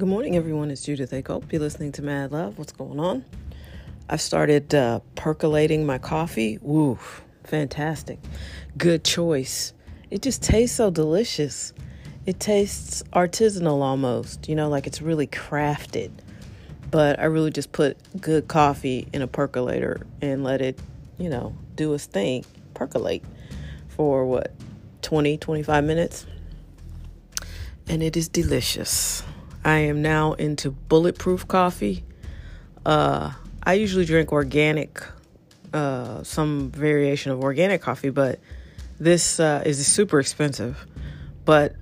Good morning, everyone. It's Judith A. Cope. You're listening to Mad Love. What's going on? I've started uh, percolating my coffee. Woo, fantastic. Good choice. It just tastes so delicious. It tastes artisanal almost, you know, like it's really crafted. But I really just put good coffee in a percolator and let it, you know, do its thing, percolate for what, 20, 25 minutes? And it is delicious. I am now into bulletproof coffee. Uh, I usually drink organic, uh, some variation of organic coffee, but this uh, is super expensive. But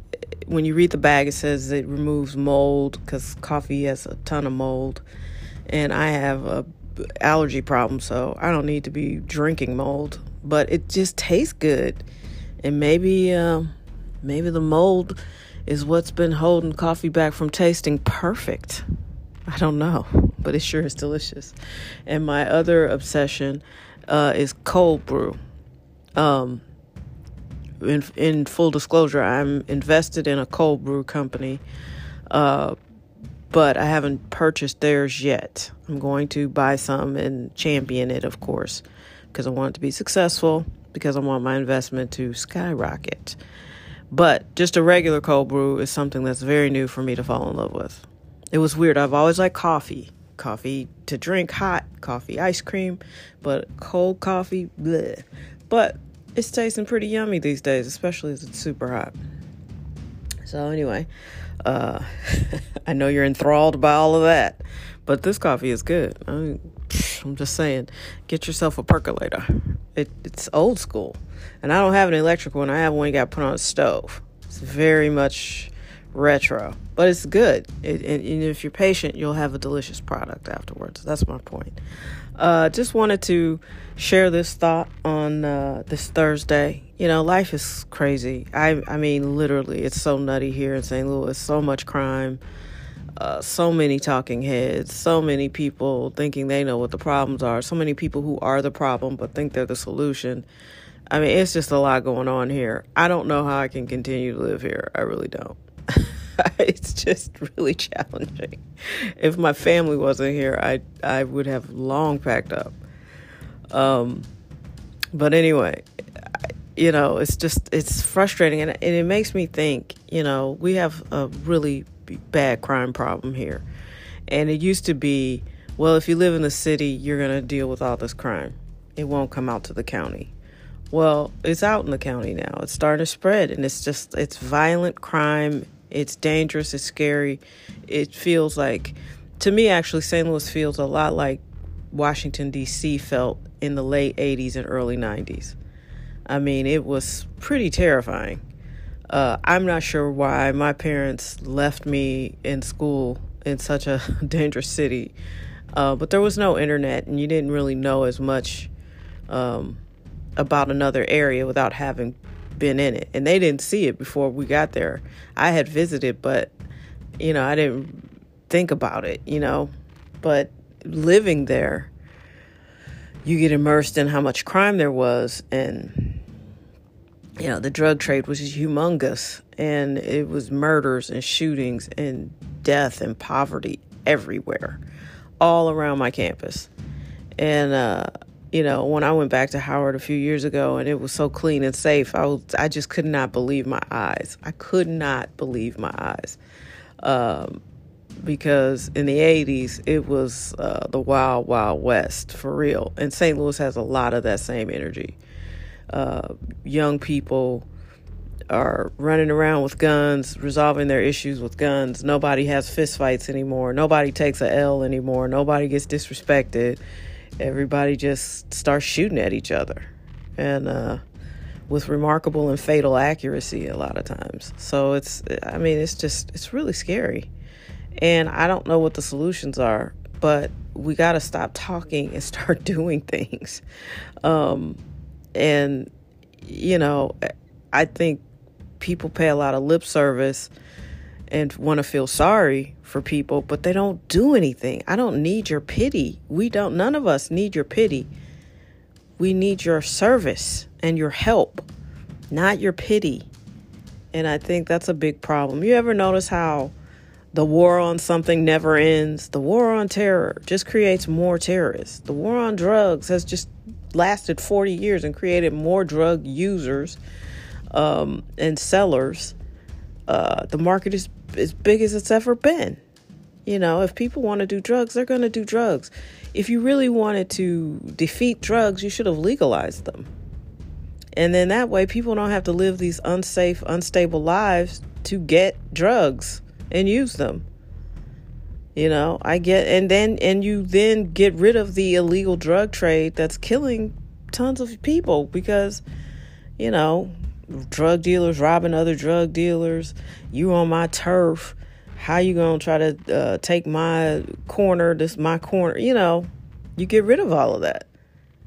when you read the bag, it says it removes mold because coffee has a ton of mold, and I have a allergy problem, so I don't need to be drinking mold. But it just tastes good, and maybe, uh, maybe the mold is what's been holding coffee back from tasting perfect. I don't know, but it sure is delicious. And my other obsession uh, is cold brew. Um, in, in full disclosure, I'm invested in a cold brew company, uh, but I haven't purchased theirs yet. I'm going to buy some and champion it, of course, because I want it to be successful, because I want my investment to skyrocket. But just a regular cold brew is something that's very new for me to fall in love with. It was weird. I've always liked coffee. Coffee to drink hot, coffee ice cream, but cold coffee, bleh. But it's tasting pretty yummy these days, especially as it's super hot. So anyway, uh, I know you're enthralled by all of that, but this coffee is good. I am just saying, get yourself a percolator. It, it's old school. And I don't have an electric one. I have one you got put on a stove. It's very much retro, but it's good. It, and, and, if you're patient, you'll have a delicious product afterwards. That's my point. Uh, just wanted to share this thought on uh, this Thursday. You know, life is crazy. I, I mean, literally, it's so nutty here in St. Louis. So much crime. Uh, so many talking heads, so many people thinking they know what the problems are, so many people who are the problem but think they're the solution. I mean, it's just a lot going on here. I don't know how I can continue to live here. I really don't. it's just really challenging. If my family wasn't here, I I would have long packed up. Um, but anyway, you know, it's just it's frustrating, and, and it makes me think. You know, we have a really bad crime problem here. And it used to be, well, if you live in the city, you're going to deal with all this crime. It won't come out to the county. Well, it's out in the county now. It's starting to spread and it's just it's violent crime. It's dangerous, it's scary. It feels like to me actually St. Louis feels a lot like Washington D.C. felt in the late 80s and early 90s. I mean, it was pretty terrifying. Uh, I'm not sure why my parents left me in school in such a dangerous city, uh, but there was no internet, and you didn't really know as much um, about another area without having been in it. And they didn't see it before we got there. I had visited, but you know, I didn't think about it, you know. But living there, you get immersed in how much crime there was and you know, the drug trade was humongous and it was murders and shootings and death and poverty everywhere, all around my campus. And, uh, you know, when I went back to Howard a few years ago and it was so clean and safe, I was, I just could not believe my eyes. I could not believe my eyes. Um, because in the 80s, it was uh, the wild, wild west for real. And St. Louis has a lot of that same energy uh, young people are running around with guns, resolving their issues with guns. Nobody has fistfights anymore. Nobody takes a L anymore. Nobody gets disrespected. Everybody just starts shooting at each other, and uh, with remarkable and fatal accuracy a lot of times. So it's, I mean, it's just, it's really scary. And I don't know what the solutions are, but we got to stop talking and start doing things. Um, and, you know, I think people pay a lot of lip service and want to feel sorry for people, but they don't do anything. I don't need your pity. We don't, none of us need your pity. We need your service and your help, not your pity. And I think that's a big problem. You ever notice how The war on something never ends. The war on terror just creates more terrorists. The war on drugs has just lasted 40 years and created more drug users um, and sellers. Uh, the market is as big as it's ever been. You know, if people want to do drugs, they're going to do drugs. If you really wanted to defeat drugs, you should have legalized them. And then that way, people don't have to live these unsafe, unstable lives to get drugs and use them. You know, I get, and then, and you then get rid of the illegal drug trade that's killing tons of people because, you know, drug dealers robbing other drug dealers. You on my turf. How you gonna try to uh, take my corner? This my corner. You know, you get rid of all of that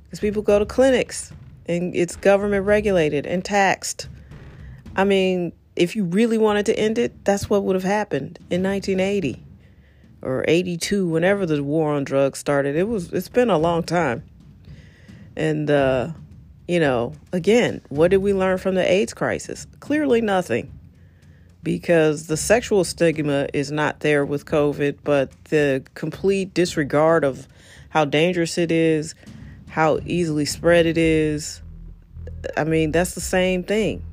because people go to clinics and it's government regulated and taxed. I mean, if you really wanted to end it, that's what would have happened in 1980 or 82 whenever the war on drugs started. It was it's been a long time. And uh you know, again, what did we learn from the AIDS crisis? Clearly nothing. Because the sexual stigma is not there with COVID, but the complete disregard of how dangerous it is, how easily spread it is. I mean, that's the same thing.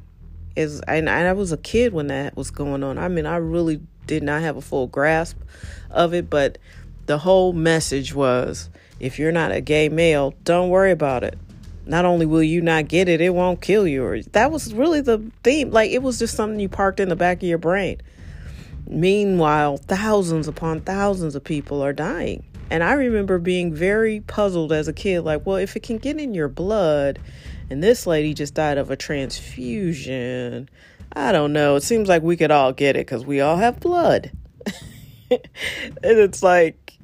Is and I was a kid when that was going on. I mean, I really did not have a full grasp of it, but the whole message was if you're not a gay male, don't worry about it. Not only will you not get it, it won't kill you. That was really the theme. Like it was just something you parked in the back of your brain. Meanwhile, thousands upon thousands of people are dying. And I remember being very puzzled as a kid like, well, if it can get in your blood, and this lady just died of a transfusion, I don't know. It seems like we could all get it because we all have blood. and it's like,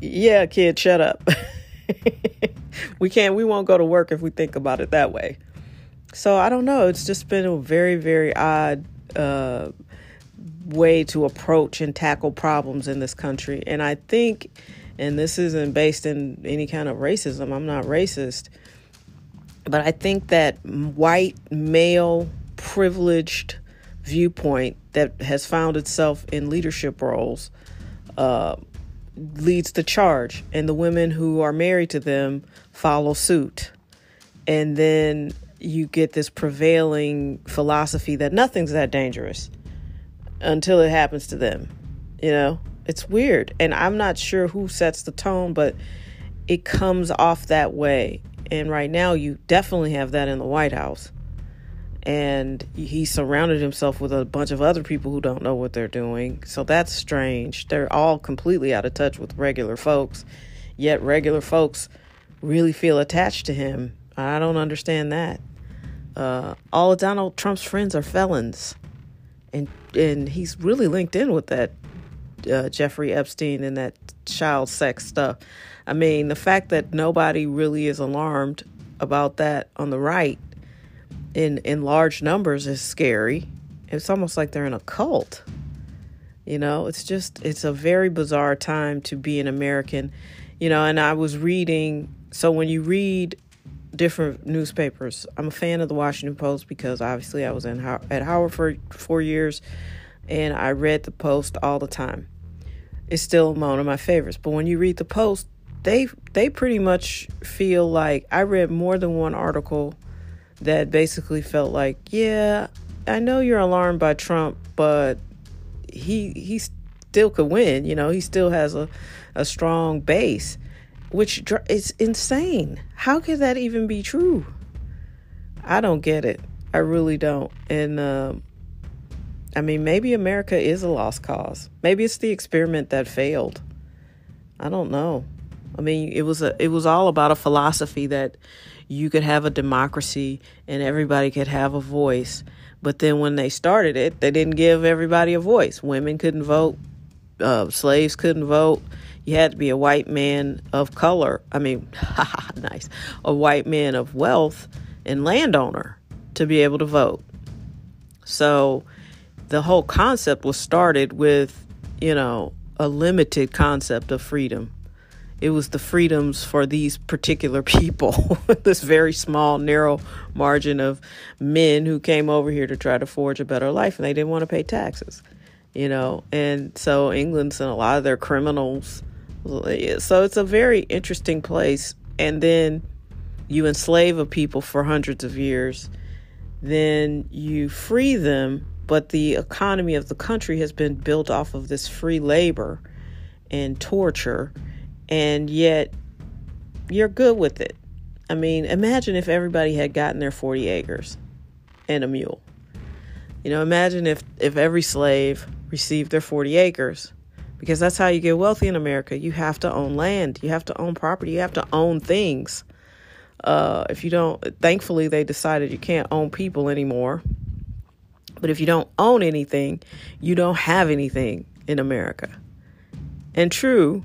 yeah, kid, shut up. we can't, we won't go to work if we think about it that way. So I don't know. It's just been a very, very odd uh, way to approach and tackle problems in this country. And I think, and this isn't based in any kind of racism, I'm not racist, but I think that white, male, privileged viewpoint that has found itself in leadership roles uh, leads the charge, and the women who are married to them follow suit. And then you get this prevailing philosophy that nothing's that dangerous until it happens to them. You know, it's weird. And I'm not sure who sets the tone, but it comes off that way. And right now, you definitely have that in the White House. And he surrounded himself with a bunch of other people who don't know what they're doing. So that's strange. They're all completely out of touch with regular folks, yet, regular folks really feel attached to him. I don't understand that. Uh, all of Donald Trump's friends are felons and and he's really linked in with that uh, Jeffrey Epstein and that child sex stuff. I mean, the fact that nobody really is alarmed about that on the right in in large numbers is scary. It's almost like they're in a cult. You know, it's just it's a very bizarre time to be an American. You know, and I was reading so when you read different newspapers. I'm a fan of the Washington Post because obviously I was in at Howard for four years, and I read the Post all the time. It's still one of my favorites. But when you read the Post, they they pretty much feel like I read more than one article that basically felt like, yeah, I know you're alarmed by Trump, but he he still could win. You know, he still has a a strong base which is insane. How could that even be true? I don't get it. I really don't. And um, I mean, maybe America is a lost cause. Maybe it's the experiment that failed. I don't know. I mean, it was a it was all about a philosophy that you could have a democracy and everybody could have a voice. But then when they started it, they didn't give everybody a voice. Women couldn't vote, uh, slaves couldn't vote, you had to be a white man of color. I mean, nice. A white man of wealth and landowner to be able to vote. So the whole concept was started with, you know, a limited concept of freedom. It was the freedoms for these particular people, this very small, narrow margin of men who came over here to try to forge a better life and they didn't want to pay taxes. you know, and so England sent a lot of their criminals. So it's a very interesting place. And then you enslave a people for hundreds of years, then you free them, but the economy of the country has been built off of this free labor and torture, and yet you're good with it. I mean, imagine if everybody had gotten their 40 acres and a mule. You know, imagine if, if every slave received their 40 acres because that's how you get wealthy in America. You have to own land, you have to own property, you have to own things. Uh, if you don't, thankfully, they decided you can't own people anymore. But if you don't own anything, you don't have anything in America. And true,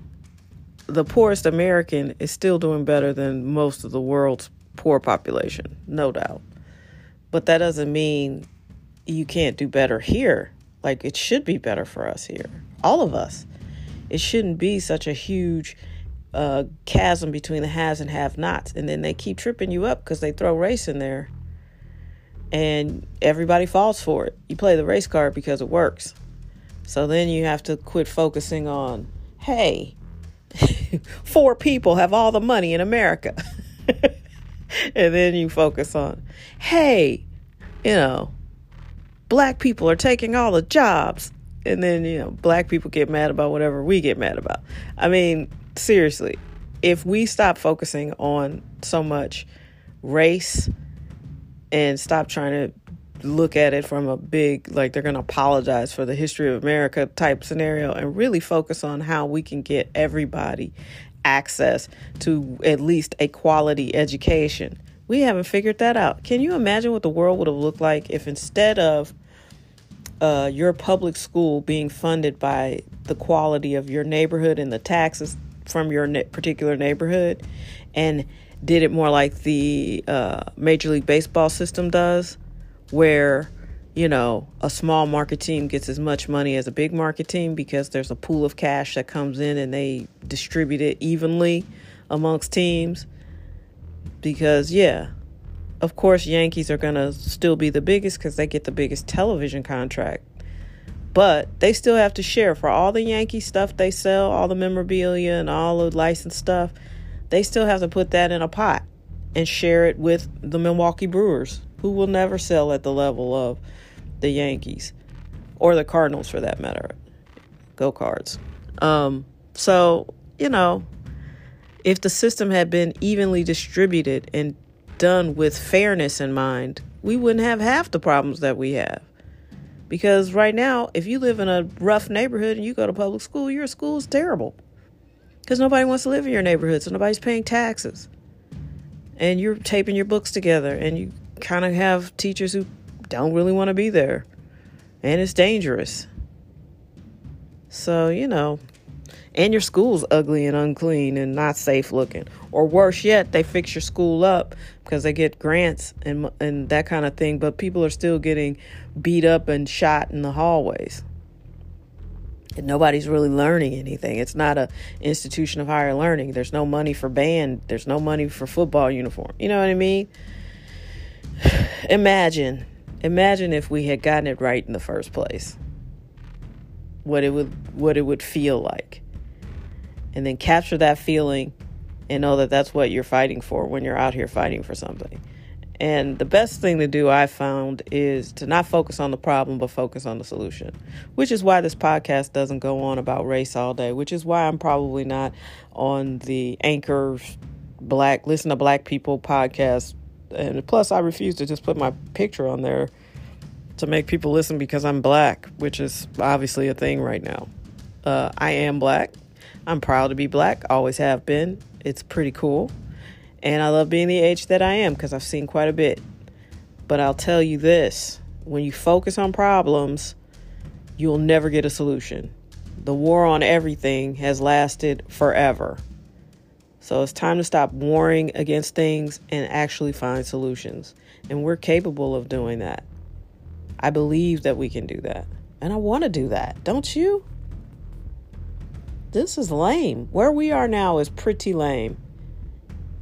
the poorest American is still doing better than most of the world's poor population, no doubt. But that doesn't mean you can't do better here. Like it should be better for us here, all of us. It shouldn't be such a huge uh, chasm between the haves and have nots. And then they keep tripping you up because they throw race in there. And everybody falls for it. You play the race card because it works. So then you have to quit focusing on, hey, four people have all the money in America. and then you focus on, hey, you know, black people are taking all the jobs. And then, you know, black people get mad about whatever we get mad about. I mean, seriously, if we stop focusing on so much race and stop trying to look at it from a big like they're going to apologize for the history of America type scenario and really focus on how we can get everybody access to at least a quality education. We haven't figured that out. Can you imagine what the world would have looked like if instead of uh, your public school being funded by the quality of your neighborhood and the taxes from your particular neighborhood? And did it more like the uh, Major League Baseball system does, where you know a small market team gets as much money as a big market team because there's a pool of cash that comes in and they distribute it evenly amongst teams? Because yeah of course yankees are going to still be the biggest because they get the biggest television contract but they still have to share for all the yankee stuff they sell all the memorabilia and all the licensed stuff they still have to put that in a pot and share it with the milwaukee brewers who will never sell at the level of the Yankees or the Cardinals for that matter. Go Cards. Um, so, you know, if the system had been evenly distributed and done with fairness in mind, we wouldn't have half the problems that we have. Because right now, if you live in a rough neighborhood and you go to public school, your school is terrible. Because nobody wants to live in your neighborhood, so nobody's paying taxes. And you're taping your books together and you kind of have teachers who don't really want to be there. And it's dangerous. So, you know, and your school's ugly and unclean and not safe looking. Or worse yet, they fix your school up because they get grants and and that kind of thing, but people are still getting beat up and shot in the hallways. And nobody's really learning anything. It's not a institution of higher learning. There's no money for band. There's no money for football uniform. You know what I mean? imagine, imagine if we had gotten it right in the first place. What it would what it would feel like. And then capture that feeling and know that that's what you're fighting for when you're out here fighting for something. And the best thing to do, I found, is to not focus on the problem, but focus on the solution. Which is why this podcast doesn't go on about race all day, which is why I'm probably not on the Anchor Black, Listen to Black People podcast and plus I refuse to just put my picture on there to make people listen because I'm black, which is obviously a thing right now. Uh, I am black. I'm proud to be black. Always have been. It's pretty cool, and I love being the age that I am because I've seen quite a bit. But I'll tell you this: when you focus on problems, you'll never get a solution. The war on everything has lasted forever. So it's time to stop warring against things and actually find solutions. And we're capable of doing that. I believe that we can do that. And I want to do that. Don't you? This is lame. Where we are now is pretty lame.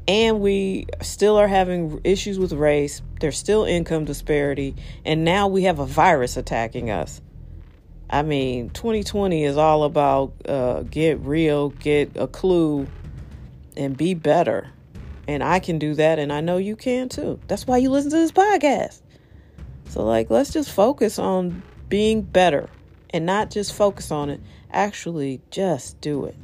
And we still are having issues with race. There's still income disparity. And now we have a virus attacking us. I mean, 2020 is all about uh, get real, get a clue, and be better. And I can do that, and I know you can too. That's why you listen to this podcast. So, like, let's just focus on being better and not just focus on it, actually, just do it.